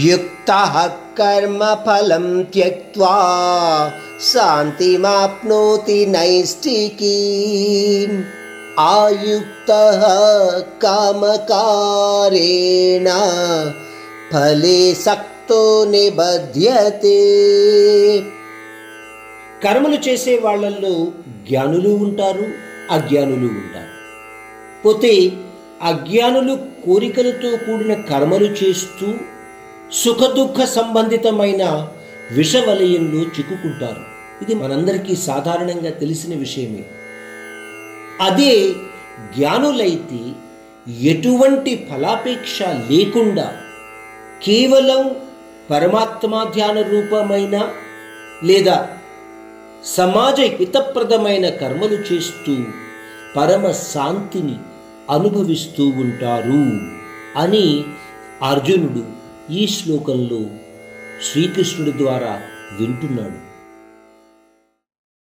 युक्तः कर्मफलं त्यक्त्वा शान्तिमाप्नोति नैष्टिकीम् आयुक्तः कामकारेण फले सक्तो निबध्यते కర్మలు చేసే వాళ్ళల్లో జ్ఞానులు ఉంటారు అజ్ఞానులు ఉంటారు పోతే అజ్ఞానులు కోరికలతో కూడిన కర్మలు చేస్తూ సుఖదుఖ సంబంధితమైన విషవలయంలో చిక్కుకుంటారు. ఇది మనందరికీ సాధారణంగా తెలిసిన విషయమే. అదే జ్ఞానులైతే ఎటువంటి ఫలాపేక్ష లేకుండా కేవలం పరమాత్మ ధ్యాన రూపమైన లేదా సమాజ హితప్రదమైన కర్మలు చేస్తూ పరమ శాంతిని అనుభవిస్తూ ఉంటారు అని అర్జునుడు ఈ శ్లోకంలో శ్రీకృష్ణుడి ద్వారా వింటున్నాడు.